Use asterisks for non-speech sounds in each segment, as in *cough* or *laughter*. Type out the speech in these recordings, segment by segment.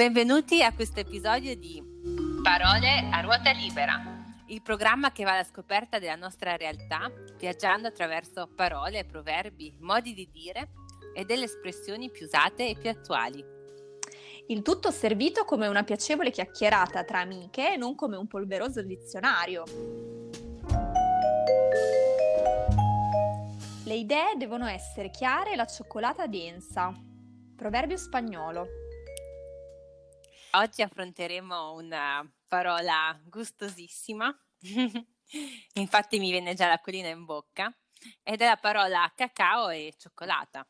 Benvenuti a questo episodio di Parole a ruota libera, il programma che va alla scoperta della nostra realtà, viaggiando attraverso parole, proverbi, modi di dire e delle espressioni più usate e più attuali. Il tutto servito come una piacevole chiacchierata tra amiche e non come un polveroso dizionario. Le idee devono essere chiare e la cioccolata densa. Proverbio spagnolo. Oggi affronteremo una parola gustosissima, *laughs* infatti mi viene già l'acquolina in bocca, ed è la parola cacao e cioccolata.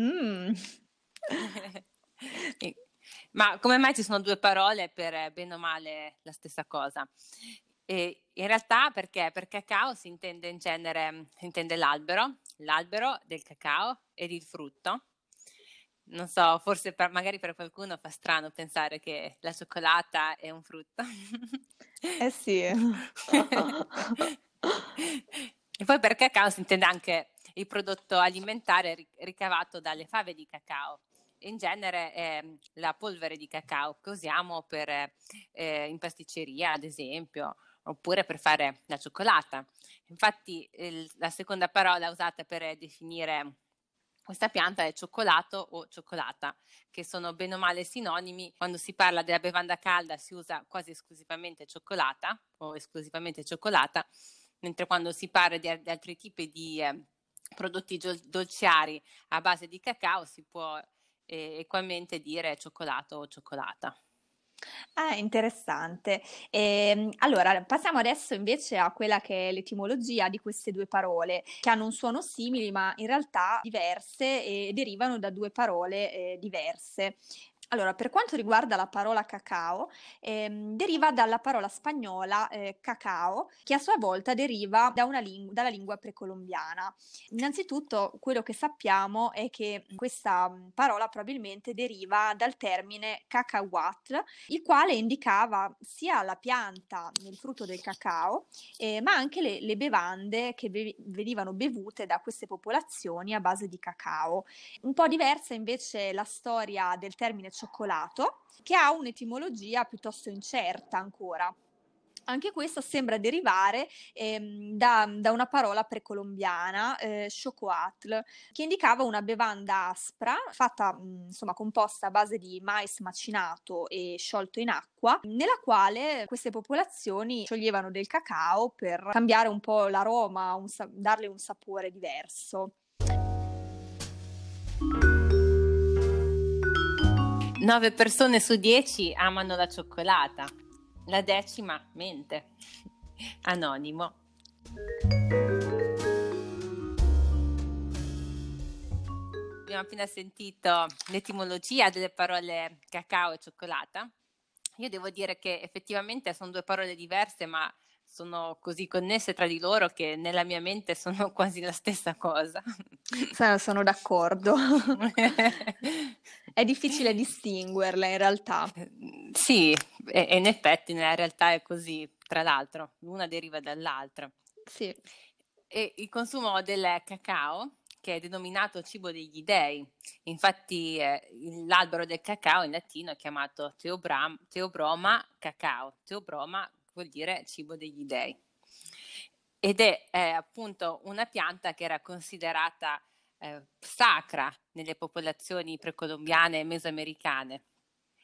Mm. *laughs* Ma come mai ci sono due parole per bene o male la stessa cosa? E in realtà perché per cacao si intende in genere si intende l'albero, l'albero del cacao ed il frutto non so, forse per, magari per qualcuno fa strano pensare che la cioccolata è un frutto. Eh sì. e poi per cacao si intende anche il prodotto alimentare ricavato dalle fave di cacao. In genere è la polvere di cacao che usiamo per, eh, in pasticceria, ad esempio, oppure per fare la cioccolata. Infatti, il, la seconda parola usata per definire questa pianta è cioccolato o cioccolata, che sono bene o male sinonimi. Quando si parla della bevanda calda si usa quasi esclusivamente cioccolata o esclusivamente cioccolata, mentre quando si parla di, di altri tipi di eh, prodotti dolciari a base di cacao si può eh, equamente dire cioccolato o cioccolata. Ah, interessante. Ehm, allora, passiamo adesso invece a quella che è l'etimologia di queste due parole, che hanno un suono simile, ma in realtà diverse e derivano da due parole eh, diverse. Allora, per quanto riguarda la parola cacao, ehm, deriva dalla parola spagnola eh, cacao, che a sua volta deriva da ling- dalla lingua precolombiana. Innanzitutto, quello che sappiamo è che questa mm, parola probabilmente deriva dal termine cacahuatl, il quale indicava sia la pianta nel frutto del cacao, eh, ma anche le, le bevande che be- venivano bevute da queste popolazioni a base di cacao. Un po' diversa invece la storia del termine cioccolato, che ha un'etimologia piuttosto incerta ancora. Anche questo sembra derivare ehm, da, da, una parola precolombiana, eh, chocoatl, che indicava una bevanda aspra, fatta, mh, insomma, composta a base di mais macinato e sciolto in acqua, nella quale queste popolazioni scioglievano del cacao per cambiare un po' l'aroma, un, darle un sapore diverso. 9 persone su 10 amano la cioccolata, la decima mente. Anonimo. Abbiamo appena sentito l'etimologia delle parole cacao e cioccolata. Io devo dire che effettivamente sono due parole diverse, ma sono così connesse tra di loro che nella mia mente sono *laughs* quasi la stessa cosa. Sono d'accordo. *laughs* è difficile distinguerle in realtà. Sì, e, in effetti nella realtà è così, tra l'altro, l'una deriva dall'altra. Sì. E il consumo del cacao, che è denominato cibo degli dei, infatti eh, l'albero del cacao in latino è chiamato teobram, teobroma cacao, teobroma vuol dire cibo degli dei. Ed è eh, appunto una pianta che era considerata eh, sacra nelle popolazioni precolombiane e mesoamericane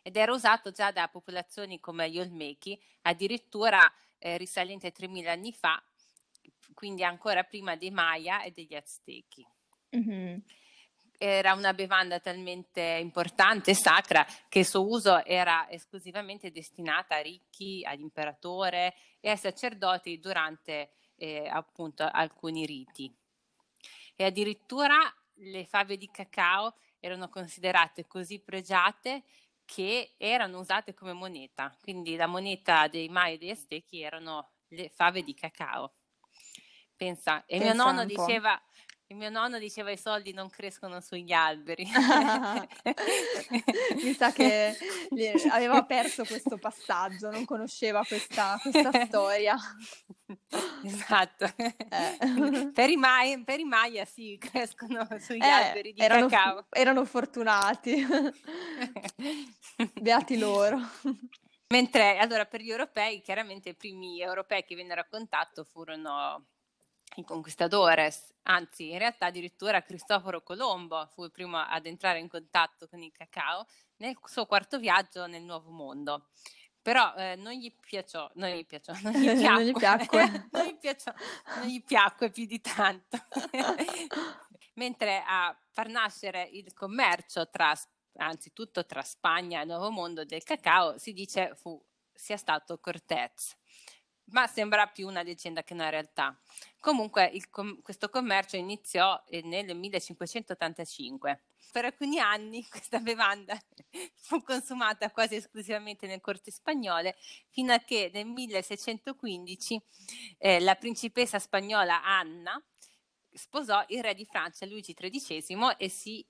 ed era usato già da popolazioni come gli Olmechi, addirittura eh, risalente a 3000 anni fa, quindi ancora prima dei Maya e degli Aztechi. Mm-hmm era una bevanda talmente importante e sacra che il suo uso era esclusivamente destinata a ricchi, all'imperatore e ai sacerdoti durante eh, appunto alcuni riti. E addirittura le fave di cacao erano considerate così pregiate che erano usate come moneta, quindi la moneta dei Mai e degli Aztechi erano le fave di cacao. Pensa, e Pensa mio nonno diceva, il mio nonno diceva i soldi non crescono sugli alberi. *laughs* Mi sa che aveva perso questo passaggio, non conosceva questa, questa storia. Esatto. Eh. per, i Maya, per, i Maya, sì, crescono sugli eh, alberi di erano, cacao. Erano fortunati. Beati loro. Mentre allora per gli europei, chiaramente i primi europei che vennero a contatto furono i conquistadores, anzi in realtà addirittura Cristoforo Colombo fu il primo ad entrare in contatto con il cacao nel suo quarto viaggio nel Nuovo Mondo. Però eh, non gli piacciono, non gli piacciono, *laughs* non gli piacque, non gli piacque, *laughs* non gli, piaccio, non gli piacque più di tanto. *laughs* Mentre a far nascere il commercio tra anzitutto tra Spagna e Nuovo Mondo del cacao, si dice fu, sia stato Cortez. Ma sembra più una leggenda che una realtà. Comunque com- questo commercio iniziò eh, nel 1585. Per alcuni anni *laughs* questa bevanda *laughs* fu consumata quasi esclusivamente nelle corti spagnole, fino a che nel 1615 eh, la principessa spagnola Anna sposò il re di Francia Luigi XIII e si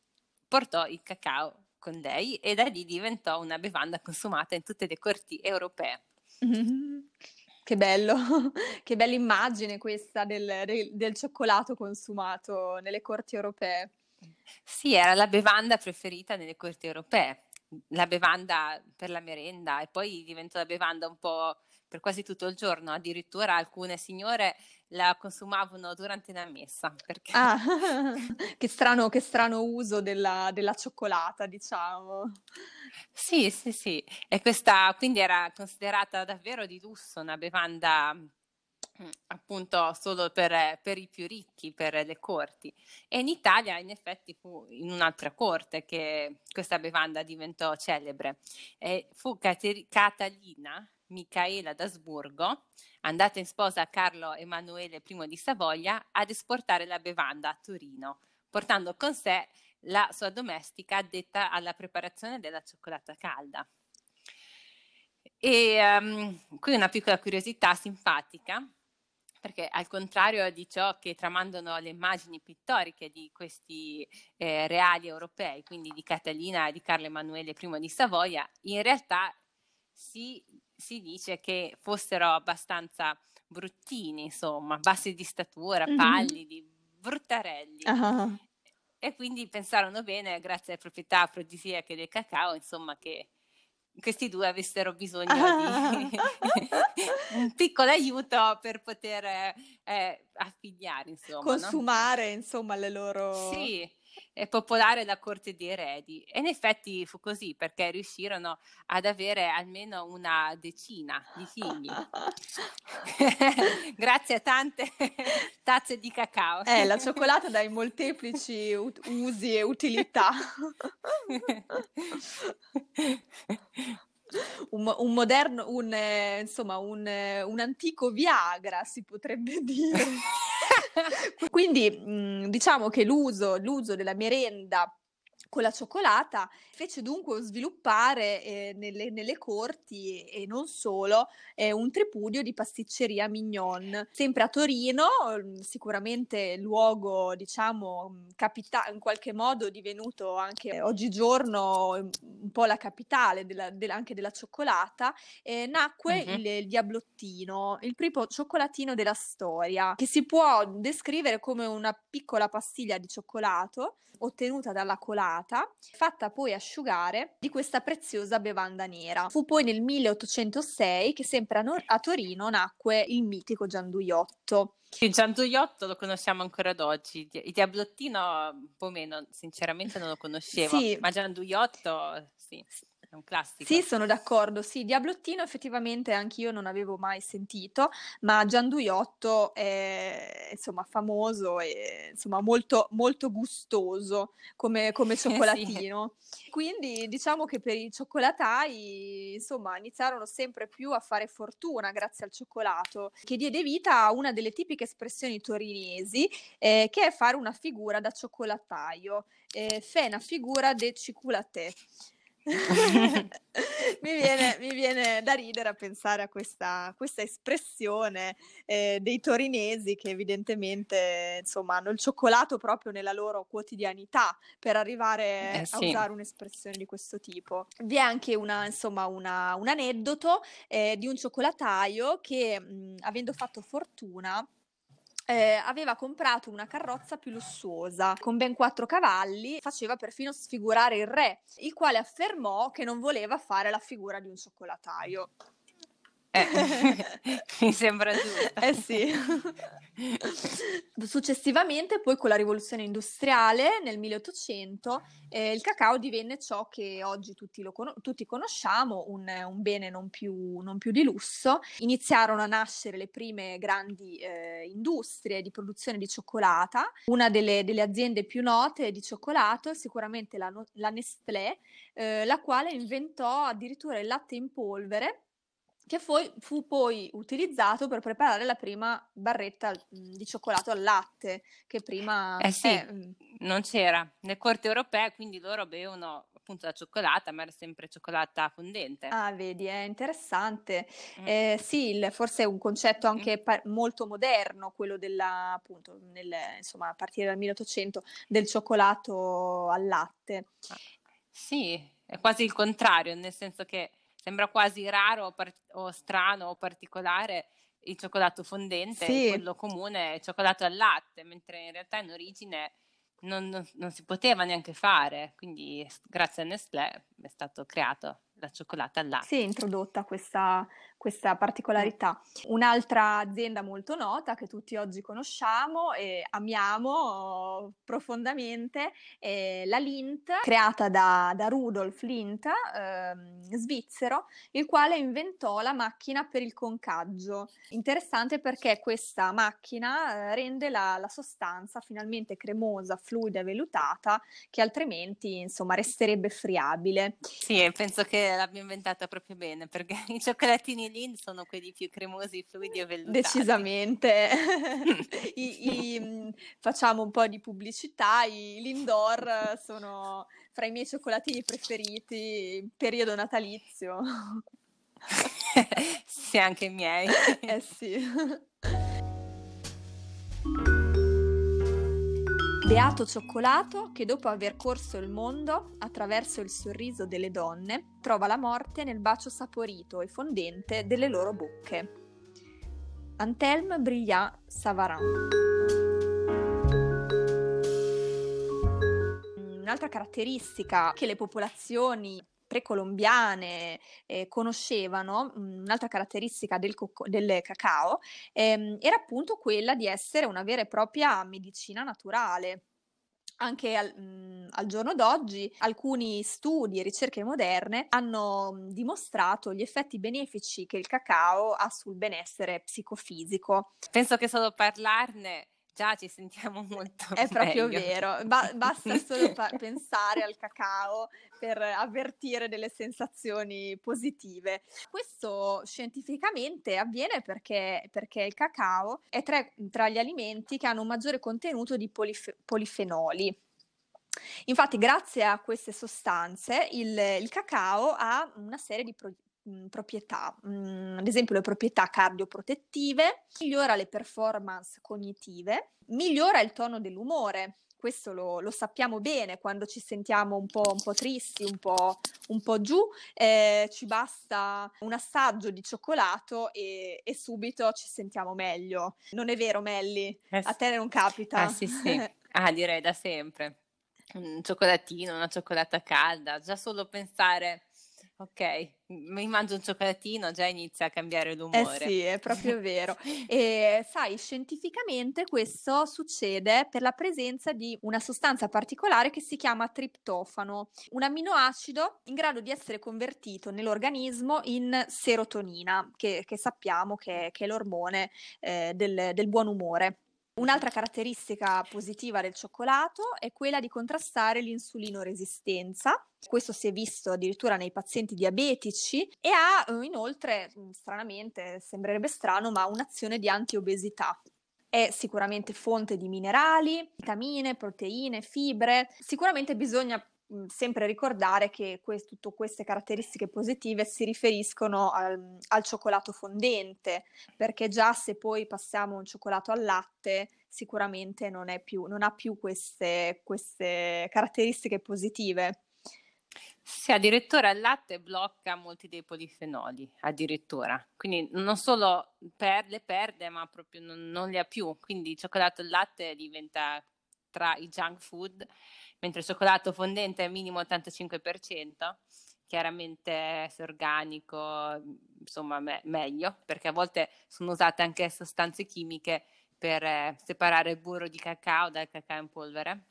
portò il cacao con lei e da lì diventò una bevanda consumata in tutte le corti europee. *laughs* Che bello, *laughs* che bella immagine questa del, del, cioccolato consumato nelle corti europee. Sì, era la bevanda preferita nelle corti europee, la bevanda per la merenda e poi diventò la bevanda un po' per quasi tutto il giorno, addirittura alcune signore la consumavano durante la messa. Perché... Ah, *laughs* che, strano, che strano uso della, della cioccolata, diciamo. Sì, sì, sì. E questa quindi era considerata davvero di lusso, una bevanda mm, appunto solo per, per, i più ricchi, per le corti. E in Italia in effetti fu in un'altra corte che questa bevanda diventò celebre. E fu Cater- Catalina Micaela d'Asburgo, andata in sposa a Carlo Emanuele I di Savoia, ad esportare la bevanda a Torino, portando con sé la sua domestica addetta alla preparazione della cioccolata calda. E um, qui una piccola curiosità simpatica, perché al contrario di ciò che tramandano le immagini pittoriche di questi eh, reali europei, quindi di Catalina e di Carlo Emanuele I di Savoia, in realtà si si dice che fossero abbastanza bruttini, insomma, bassi di statura, mm-hmm. pallidi, bruttarelli. Uh-huh. E quindi pensarono bene, grazie alle proprietà afrodisiache del cacao, insomma, che questi due avessero bisogno di *laughs* un piccolo aiuto per poter eh, affiliare, insomma. Consumare, no? insomma, le loro... Sì, popolare la corte dei eredi. E in effetti fu così perché riuscirono ad avere almeno una decina di figli. *laughs* Grazie a tante tazze di cacao. Eh, la cioccolata dai molteplici usi e utilità. Un, un, moderno, un, eh, insomma, un, eh, un antico Viagra si potrebbe dire. *laughs* *laughs* Quindi mh, diciamo che l'uso, l'uso della merenda con la cioccolata fece dunque sviluppare eh, nelle, nelle, corti e, non solo eh, un tripudio di pasticceria mignon. Sempre a Torino, mm, sicuramente luogo, diciamo, mm, capita- in qualche modo divenuto anche oggigiorno mm, un po' la capitale della, della, anche della cioccolata, eh, nacque uh-huh. il, il diablottino, il primo cioccolatino della storia, che si può descrivere come una piccola pastiglia di cioccolato ottenuta dalla colata, fatta poi asciugare di questa preziosa bevanda nera. Fu poi nel 1806 che sempre a, Nor- a Torino nacque il mitico gianduiotto. Il gianduiotto lo conosciamo ancora ad oggi, il diablottino un po' meno, sinceramente non lo conoscevo, sì. ma gianduiotto sì un classico. Sì, sono d'accordo. Sì, Diablottino effettivamente anch'io non avevo mai sentito, ma Gianduiotto è insomma famoso e insomma molto, molto gustoso come, come *laughs* cioccolatino. sì. Quindi diciamo che per i cioccolatai insomma iniziarono sempre più a fare fortuna grazie al cioccolato, che diede vita a una delle tipiche espressioni torinesi eh, che è fare una figura da cioccolataio. Eh, fe una figura de ciculatè *laughs* mi, viene, mi, viene, da ridere a pensare a questa, questa espressione eh, dei torinesi che evidentemente insomma, hanno il cioccolato proprio nella loro quotidianità per arrivare eh, sì. a usare un'espressione di questo tipo. Vi è anche una, insomma, una, un aneddoto eh, di un cioccolataio che mh, avendo fatto fortuna eh, aveva comprato una carrozza più lussuosa, con ben quattro cavalli, faceva perfino sfigurare il re, il quale affermò che non voleva fare la figura di un cioccolataio. Eh, *laughs* mi sembra giusto. Eh sì. Successivamente, poi con la rivoluzione industriale nel 1800, eh, il cacao divenne ciò che oggi tutti, con- tutti conosciamo, un, un bene non più, non più, di lusso. Iniziarono a nascere le prime grandi eh, industrie di produzione di cioccolata. Una delle, delle, aziende più note di cioccolato è sicuramente la, la Nestlé, eh, la quale inventò addirittura il latte in polvere che foi, fu poi utilizzato per preparare la prima barretta mhmm, di cioccolato al latte, che prima... Eh sì, mhmm non c'era nelle corti europee, quindi loro bevono appunto la cioccolata, ma era sempre cioccolata fondente. Ah, vedi, è interessante. Mm. Eh, sì, il, forse è un concetto anche mm. pa- molto moderno, quello della, appunto, nel, insomma, a partire dal 1800, del cioccolato al latte. Ah, sì, è quasi il contrario, nel senso che sembra quasi raro o, par- o strano o particolare il cioccolato fondente, sì. quello comune è il cioccolato al latte, mentre in realtà in origine non, non, non si poteva neanche fare, quindi grazie a Nestlé è stato creato la cioccolata al latte. Si è introdotta questa, questa particolarità. Un'altra azienda molto nota che tutti oggi conosciamo e amiamo profondamente è la Lindt, creata da, da Rudolf Lindt, eh, svizzero, il quale inventò la macchina per il concaggio. Interessante perché questa macchina eh, rende la, la sostanza finalmente cremosa, fluida e vellutata che altrimenti insomma resterebbe friabile. Sì, penso che l'abbia inventata proprio bene perché *laughs* i cioccolatini Lind sono quelli più cremosi, fluidi e vellutati. Decisamente. *laughs* I, i, mm, facciamo un po' di pubblicità, i Lindor sono fra i miei cioccolatini preferiti in periodo natalizio. *laughs* sì, anche i miei. eh sì. *laughs* Beato cioccolato che dopo aver corso il mondo attraverso il sorriso delle donne trova la morte nel bacio saporito e fondente delle loro bocche. Antelme Brillat Savarin. Un'altra caratteristica che le popolazioni precolombiane eh, conoscevano, un'altra caratteristica del, co- del cacao, ehm, era appunto quella di essere una vera e propria medicina naturale. Anche al, mh, al, giorno d'oggi alcuni studi e ricerche moderne hanno dimostrato gli effetti benefici che il cacao ha sul benessere psicofisico. Penso che solo parlarne già ci sentiamo *laughs* molto È proprio vero, ba- basta solo *laughs* pa- pensare al cacao per avvertire delle sensazioni positive. Questo scientificamente avviene perché, perché il cacao è tra, tra, gli alimenti che hanno un maggiore contenuto di polif- polifenoli. Infatti, grazie a queste sostanze, il, il cacao ha una serie di pro- mh, proprietà, mh, ad esempio le proprietà cardioprotettive, migliora le performance cognitive, migliora il tono dell'umore. Questo lo, lo sappiamo bene quando ci sentiamo un po', un po tristi, un po', un po', giù, eh, ci basta un assaggio di cioccolato e, e, subito ci sentiamo meglio. Non è vero, Melli? Eh, A te non capita? Ah, sì, sì. *laughs* Ah, direi da sempre. Un cioccolatino, una cioccolata calda, già solo pensare Ok, mi mangio un cioccolatino, già inizia a cambiare l'umore. Eh sì, è proprio vero. *laughs* E sai, scientificamente questo succede per la presenza di una sostanza particolare che si chiama triptofano, un amminoacido in grado di essere convertito nell'organismo in serotonina, che, che sappiamo che, che, è l'ormone eh, del, del buon umore. Un'altra caratteristica positiva del cioccolato è quella di contrastare l'insulinoresistenza. Questo si è visto addirittura nei pazienti diabetici e ha eh, inoltre, mm, stranamente, sembrerebbe strano, ma un'azione di antiobesità. È sicuramente fonte di minerali, vitamine, proteine, fibre. Sicuramente bisogna sempre ricordare che ques tutto queste caratteristiche positive si riferiscono al al cioccolato fondente, perché già se poi passiamo un cioccolato al latte, sicuramente non più non ha più queste queste caratteristiche positive. Sì, addirittura il latte blocca molti dei polifenoli, addirittura. Quindi non solo per le perde, ma proprio non, non li ha più. Quindi il cioccolato al latte diventa tra i junk food, mentre il cioccolato fondente è minimo 85%. Chiaramente se organico, insomma, me- meglio, perché a volte sono usate anche sostanze chimiche per eh, separare il burro di cacao dal cacao in polvere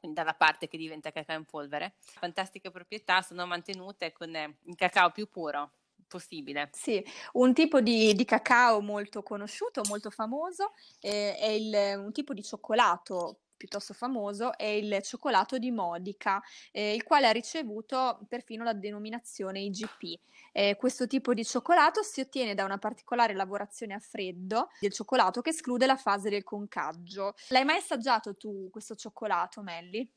dalla parte che diventa cacao in polvere. Fantastiche proprietà sono mantenute con il cacao più puro possibile. Sì, un tipo di, di cacao molto conosciuto, molto famoso, eh, è il, un tipo di cioccolato piuttosto famoso è il cioccolato di Modica, eh, il quale ha ricevuto perfino la denominazione IGP. Eh, questo tipo di cioccolato si ottiene da una particolare lavorazione a freddo del cioccolato che esclude la fase del concaggio. L'hai mai assaggiato tu questo cioccolato, Melli?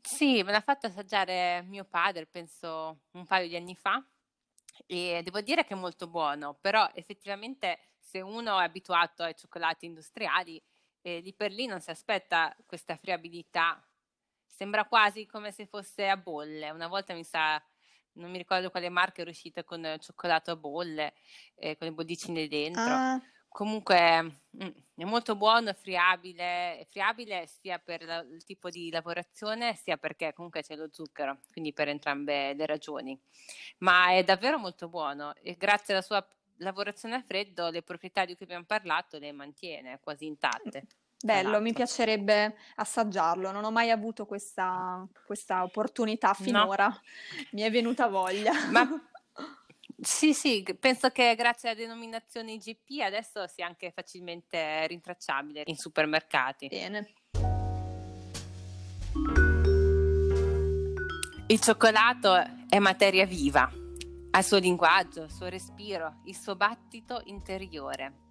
Sì, me l'ha fatto assaggiare mio padre, penso un paio di anni fa, e devo dire che è molto buono, però effettivamente se uno è abituato ai cioccolati industriali, eh, lì per lì non si aspetta questa friabilità. Sembra quasi come se fosse a bolle. Una volta mi sa, non mi ricordo quale marca è uscita con il cioccolato a bolle, eh, con le bollicine dentro. Ah. Comunque mh, mm, è molto buono, friabile, friabile sia per la, il tipo di lavorazione sia perché comunque c'è lo zucchero, quindi per entrambe le ragioni. Ma è davvero molto buono e grazie alla sua lavorazione a freddo le proprietà di cui abbiamo parlato le mantiene quasi intatte. Bello, mi piacerebbe assaggiarlo, non ho mai avuto questa, questa opportunità finora, no. mi è venuta voglia. Ma *laughs* sì, sì, penso che grazie alla denominazione IGP adesso sia anche facilmente rintracciabile in supermercati. Bene. Il cioccolato è materia viva al suo linguaggio, il suo respiro, il suo battito interiore.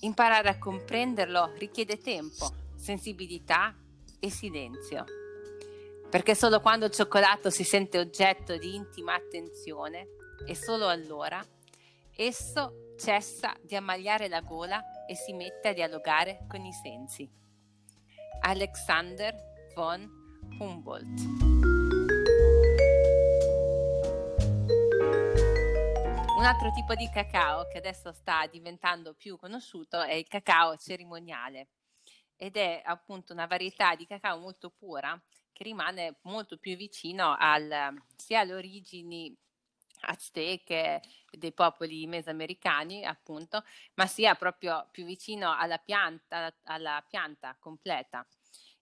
Imparare a comprenderlo richiede tempo, sensibilità e silenzio. Perché solo quando il cioccolato si sente oggetto di intima attenzione e solo allora esso cessa di ammagliare la gola e si mette a dialogare con i sensi. Alexander von Humboldt Un altro tipo di cacao che adesso sta diventando più conosciuto è il cacao cerimoniale ed è appunto una varietà di cacao molto pura che rimane molto più vicino al, sia alle origini azteche dei popoli mesoamericani appunto ma sia proprio più vicino alla pianta, alla pianta completa.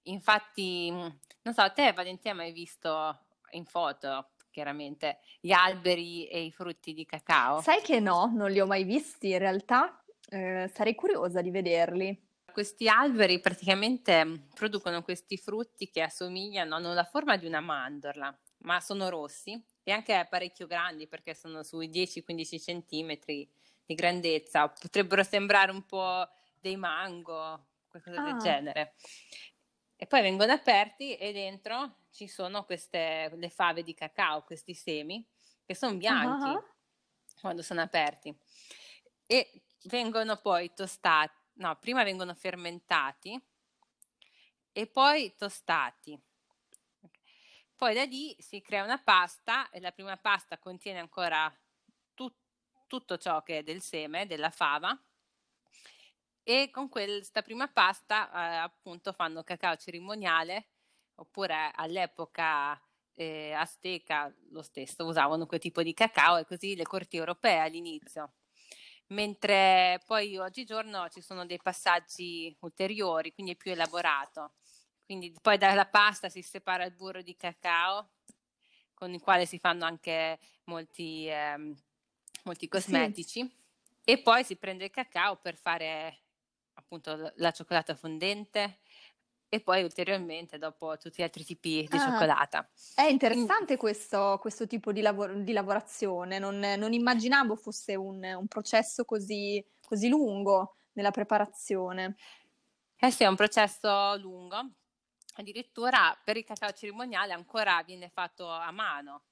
Infatti non so te Valentina hai mai visto in foto chiaramente gli alberi e i frutti di cacao? Sai che no, non li ho mai visti in realtà, eh, sarei curiosa di vederli. Questi alberi praticamente mm, producono questi frutti che assomigliano, hanno la forma di una mandorla, ma sono rossi e anche parecchio grandi perché sono sui 10-15 centimetri di grandezza. Potrebbero sembrare un po' dei mango, qualcosa ah. del genere. E poi vengono aperti e dentro ci sono queste le fave di cacao, questi semi, che sono bianchi uh-huh. quando sono aperti. E vengono poi tostati, no, prima vengono fermentati e poi tostati. Poi da lì si crea una pasta e la prima pasta contiene ancora tut- tutto ciò che è del seme, della fava, e con questa prima pasta eh, appunto fanno cacao cerimoniale oppure all'epoca eh, azteca lo stesso usavano quel tipo di cacao e così le corti europee all'inizio mentre poi oggigiorno ci sono dei passaggi ulteriori quindi è più elaborato quindi poi dalla pasta si separa il burro di cacao con il quale si fanno anche molti, eh, molti cosmetici sì. e poi si prende il cacao per fare appunto la cioccolata fondente e poi ulteriormente dopo tutti gli altri tipi di ah, cioccolata. È interessante questo, questo tipo di, lavor- di lavorazione, non, non, immaginavo fosse un, un processo così, così, lungo nella preparazione. Eh sì, è un processo lungo addirittura per il cacao cerimoniale ancora viene fatto a mano,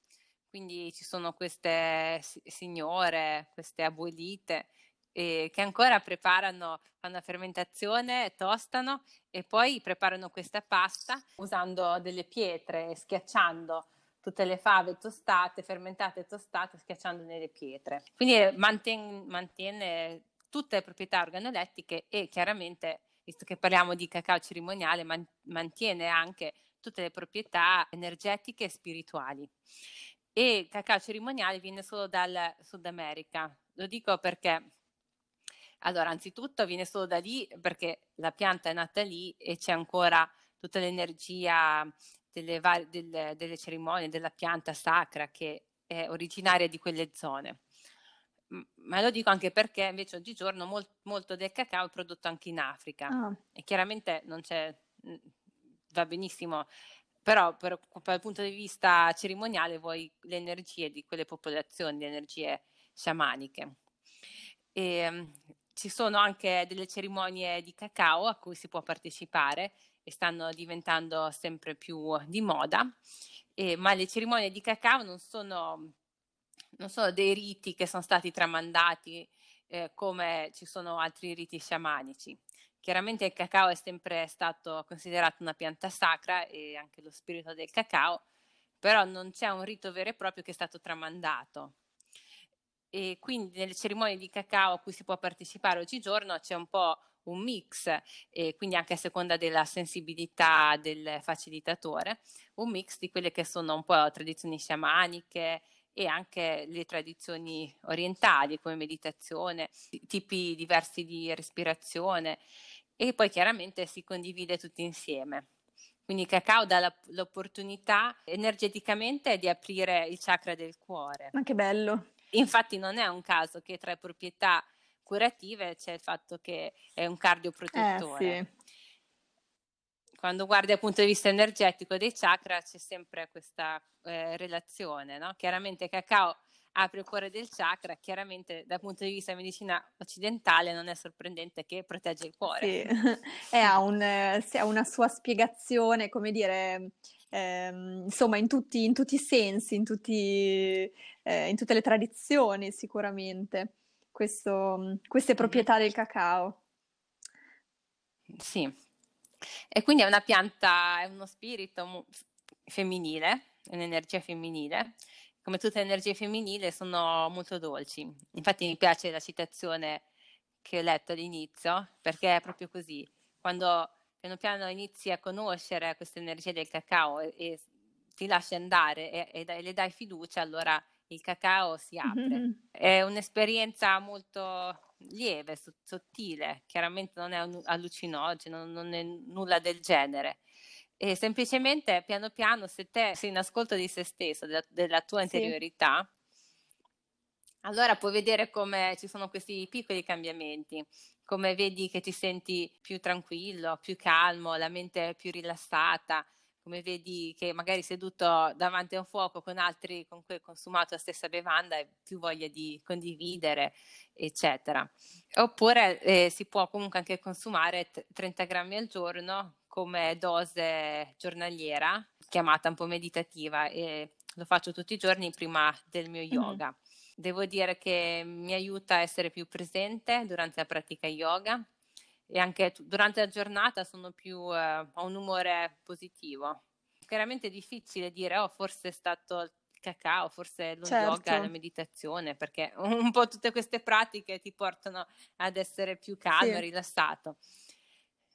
quindi ci sono queste signore, queste abuelite eh, che ancora preparano, fanno la fermentazione, tostano e poi preparano questa pasta usando delle pietre, schiacciando tutte le fave tostate, fermentate e tostate, schiacciando nelle pietre. Quindi mantiene, mantiene tutte le proprietà organolettiche e chiaramente, visto che parliamo di cacao cerimoniale, man- mantiene anche tutte le proprietà energetiche e spirituali. E il cacao cerimoniale viene solo dal Sud America. Lo dico perché allora, anzitutto viene solo da lì perché la pianta è nata lì e c'è ancora tutta l'energia delle, var- delle, delle cerimonie della pianta sacra che è originaria di quelle zone. Ma lo dico anche perché invece oggigiorno mol- molto del cacao è prodotto anche in Africa oh. e chiaramente non c'è, va benissimo, però per, dal punto di vista cerimoniale vuoi le energie di quelle popolazioni, le energie sciamaniche. E, ehm, ci sono anche delle cerimonie di cacao a cui si può partecipare e stanno diventando sempre più di moda, eh, ma le cerimonie di cacao non sono, non sono dei riti che sono stati tramandati eh, come ci sono altri riti sciamanici. Chiaramente il cacao è sempre stato considerato una pianta sacra e anche lo spirito del cacao, però non c'è un rito vero e proprio che è stato tramandato e quindi nelle cerimonie di cacao a cui si può partecipare oggigiorno c'è un po' un mix, e quindi anche a seconda della sensibilità del facilitatore, un mix di quelle che sono un po' tradizioni sciamaniche e anche le tradizioni orientali come meditazione, tipi diversi di respirazione e poi chiaramente si condivide tutti insieme. Quindi il cacao dà l'opportunità energeticamente di aprire il chakra del cuore. Ma che bello! Infatti non è un caso che tra le proprietà curative c'è il fatto che è un cardioprotettore. Eh, sì. Quando guardi dal punto di vista energetico dei chakra c'è sempre questa eh, relazione, no? Chiaramente cacao apre il cuore del chakra, chiaramente dal punto di vista medicina occidentale non è sorprendente che protegge il cuore. Sì, *laughs* ha, un, ha una sua spiegazione, come dire, ehm, insomma in tutti, in tutti, i sensi, in, tutti, eh, in, tutte le tradizioni sicuramente, questo, queste proprietà del cacao. Sì, e quindi è una pianta, è uno spirito femminile, un'energia femminile come tutte le energie femminili, sono molto dolci. Infatti mi piace la citazione che ho letto all'inizio, perché è proprio così. Quando piano piano inizi a conoscere queste energie del cacao e, e ti lasci andare e, e, le dai fiducia, allora il cacao si apre. Mm-hmm. È un'esperienza molto lieve, sottile, chiaramente non è un allucinogeno, non è nulla del genere e semplicemente piano piano, se te sei in ascolto di se stesso, della, della tua interiorità, sì. allora puoi vedere come ci sono questi piccoli cambiamenti, come vedi che ti senti più tranquillo, più calmo, la mente più rilassata, come vedi che magari seduto davanti a un fuoco con altri con cui hai consumato la stessa bevanda hai più voglia di condividere, eccetera. Oppure eh, si può comunque anche consumare t- 30 grammi al giorno come dose giornaliera, chiamata un po' meditativa, e lo faccio tutti i giorni prima del mio yoga. Mm-hmm. Devo dire che mi aiuta a essere più presente durante la pratica yoga e anche durante la giornata sono più, eh, ho un umore positivo. Chiaramente è difficile dire, oh, forse è stato il cacao, forse lo certo. yoga, la meditazione, perché un po' tutte queste pratiche ti portano ad essere più calmo e sì. rilassato.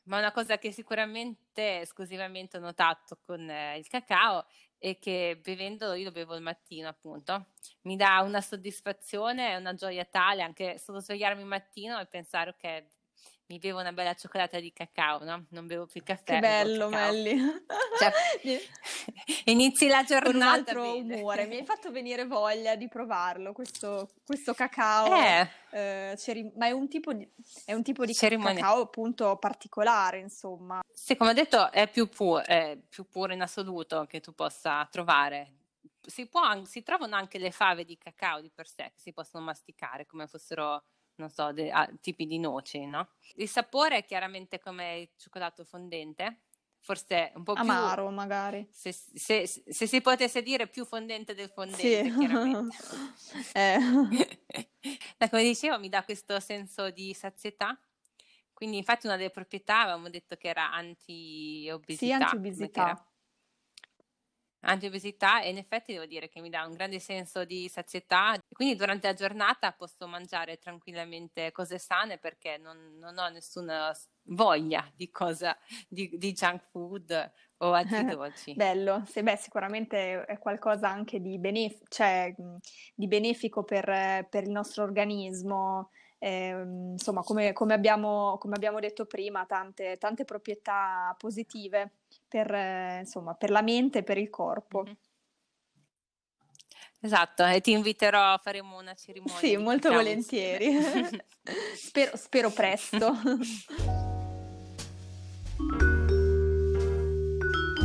Ma una cosa che sicuramente esclusivamente ho notato con eh, il cacao è che bevendolo, io lo bevo il mattino appunto, mi dà una soddisfazione e una gioia tale anche solo svegliarmi il mattino e pensare ok, mi bevo una bella cioccolata di cacao, no? Non bevo più caffè. Che bello, Melli. Cioè, *laughs* inizi la giornata con un altro bene. umore. Mi hai fatto venire voglia di provarlo, questo, questo cacao. Eh. Eh, ceri- ma è un tipo di, è un tipo di cacao appunto particolare, insomma. Sì, come ho detto, è più, pu- è più puro in assoluto che tu possa trovare. Si, può, si trovano anche le fave di cacao di per sé che si possono masticare come fossero non so, de- ah, tipi di noci, no? Il sapore è chiaramente come il cioccolato fondente, forse un po' più... Amaro magari. Se, se, se, si potesse dire più fondente del fondente, sì. chiaramente. *laughs* eh. *laughs* come dicevo, mi dà questo senso di sazietà. Quindi infatti una delle proprietà avevamo detto che era anti-obesità. Sì, anti-obesità antiobesità e in effetti devo dire che mi dà un grande senso di sazietà. Quindi durante la giornata posso mangiare tranquillamente cose sane perché non, non ho nessuna voglia di cosa, di, di junk food o altri *laughs* dolci. Bello, sì, beh, sicuramente è qualcosa anche di, benef- cioè, di benefico per, per il nostro organismo. Eh, insomma, come, come, abbiamo, come, abbiamo, detto prima, tante, tante proprietà positive per, insomma, per, la mente e per il corpo. Mm-hmm. Esatto, e ti inviterò, faremo una cerimonia. Sì, molto volentieri. *laughs* spero, spero presto. *laughs*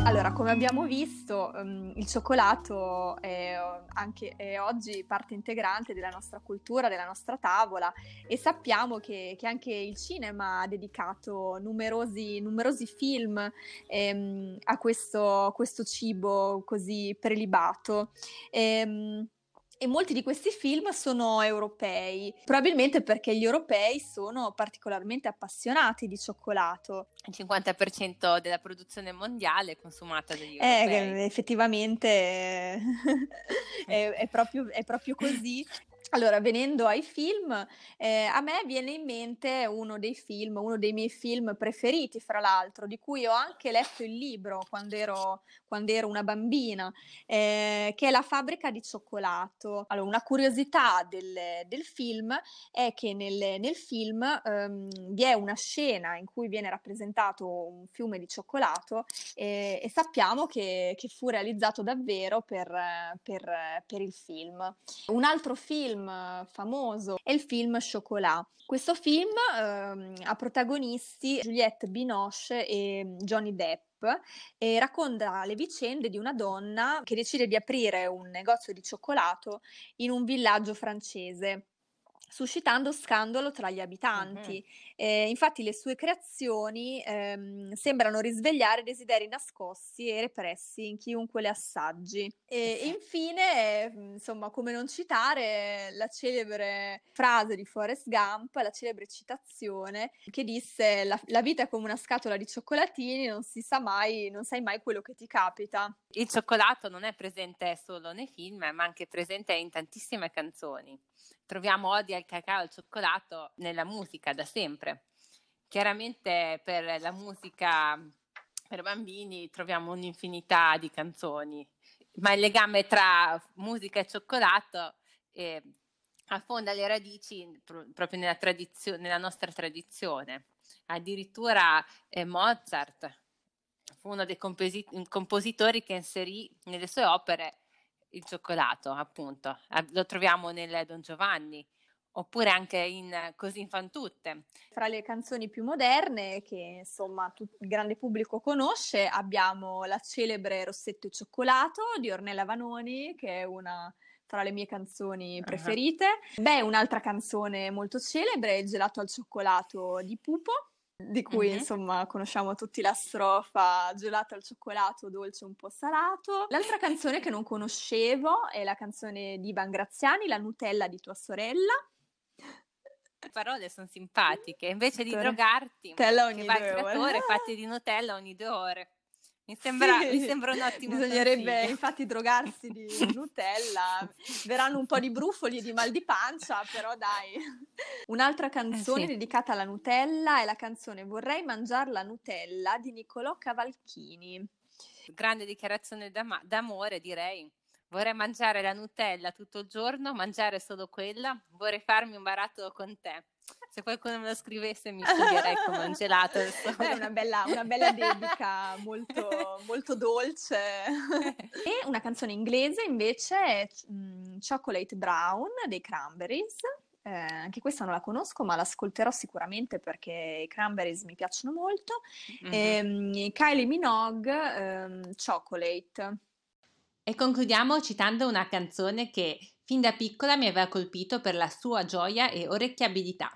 Allora, come abbiamo visto, um, il cioccolato è, anche, è oggi parte integrante della nostra cultura, della nostra tavola e sappiamo che, che anche il cinema ha dedicato numerosi, numerosi film ehm, a questo, questo, cibo così prelibato. Ehm, e molti di questi film sono europei, probabilmente perché gli europei sono particolarmente appassionati di cioccolato. Il 50% della produzione mondiale è consumata dagli eh, europei. Eh, effettivamente *laughs* è, è, proprio, è proprio così allora, venendo ai film, eh, a me viene in mente uno dei film, uno dei miei film preferiti, fra l'altro, di cui ho anche letto il libro quando ero, quando ero una bambina, eh, che è La fabbrica di cioccolato. Allora, una curiosità del, del film è che nel, nel film ehm, vi è una scena in cui viene rappresentato un fiume di cioccolato e, e sappiamo che, che, fu realizzato davvero per, per, per il film. Un altro film film famoso è il film Chocolat. Questo film ehm, ha protagonisti Juliette Binoche e Johnny Depp e racconta le vicende di una donna che decide di aprire un negozio di cioccolato in un villaggio francese suscitando scandalo tra gli abitanti. Uh-huh. Eh, infatti le sue creazioni ehm, sembrano risvegliare desideri nascosti e repressi in chiunque le assaggi. E infine, eh, insomma, come non citare la celebre frase di Forrest Gump, la celebre citazione che disse la, la vita è come una scatola di cioccolatini, non si sa mai, non sai mai quello che ti capita. Il cioccolato non è presente solo nei film, ma anche presente in tantissime canzoni troviamo odi al cacao e al cioccolato nella musica da sempre. Chiaramente per la musica per bambini troviamo un'infinità di canzoni, ma il legame tra musica e cioccolato eh, affonda le radici pr- proprio nella, tradizio- nella, nostra tradizione. Addirittura eh, Mozart fu uno dei composi- compositori che inserì nelle sue opere il cioccolato, appunto. Lo troviamo nel Don Giovanni, oppure anche in Così fan tutte. Fra le canzoni più moderne che insomma il grande pubblico conosce abbiamo la celebre Rossetto e cioccolato di Ornella Vanoni che è una tra le mie canzoni preferite. Uh-huh. Beh, un'altra canzone molto celebre è Il gelato al cioccolato di Pupo di cui mm-hmm. insomma conosciamo tutti la strofa gelato al cioccolato, dolce un po' salato. L'altra canzone che non conoscevo è la canzone di Ivan Graziani, La Nutella di tua sorella. Le parole sono simpatiche, invece di drogarti, Nutella ogni che due ore. fatti di Nutella ogni due ore. Mi sembra, sì, mi sembra un ottimo Bisognerebbe consiglio. infatti drogarsi di *laughs* Nutella, verranno un po' di brufoli e di mal di pancia, però dai. Un'altra canzone eh sì. dedicata alla Nutella è la canzone Vorrei mangiare la Nutella di Niccolò Cavalchini. Grande dichiarazione d'am- d'amore, direi. Vorrei mangiare la Nutella tutto il giorno, mangiare solo quella, vorrei farmi un baratto con te. Se qualcuno me lo scrivesse mi studierei come un gelato. *laughs* È una bella, una bella dedica molto, molto dolce. *laughs* e una canzone inglese invece è mm, Chocolate Brown dei Cranberries. Eh, anche questa non la conosco, ma l'ascolterò sicuramente perché i Cranberries mi piacciono molto. Mm-hmm. E, Kylie Minogue, ehm, Chocolate. E concludiamo citando una canzone che fin da piccola mi aveva colpito per la sua gioia e orecchiabilità.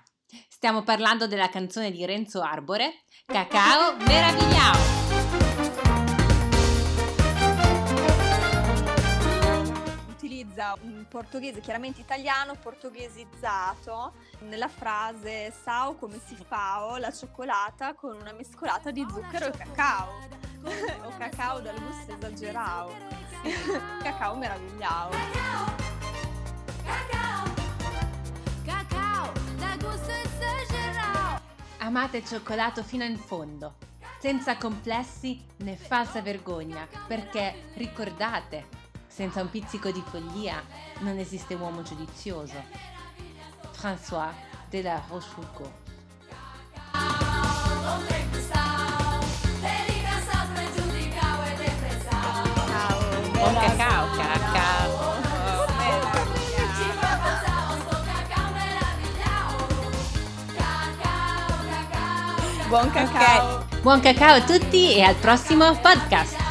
Stiamo parlando della canzone di Renzo Arbore, Cacao Meravigliao! un portoghese chiaramente italiano, portoghesizzato, nella frase Sao come si fa oh, la cioccolata con una mescolata di zucchero e cacao o cacao dal gusto esagerao. cacao meravigliao. Cacao, cacao, dal gusto esagerao. Amate il cioccolato fino in fondo senza complessi né falsa vergogna, perché ricordate, senza un pizzico di follia non esiste uomo giudizioso. François de la Rochefoucauld. Buon cacao, cacao. Buon cacao. Okay. Buon cacao a tutti e al prossimo podcast!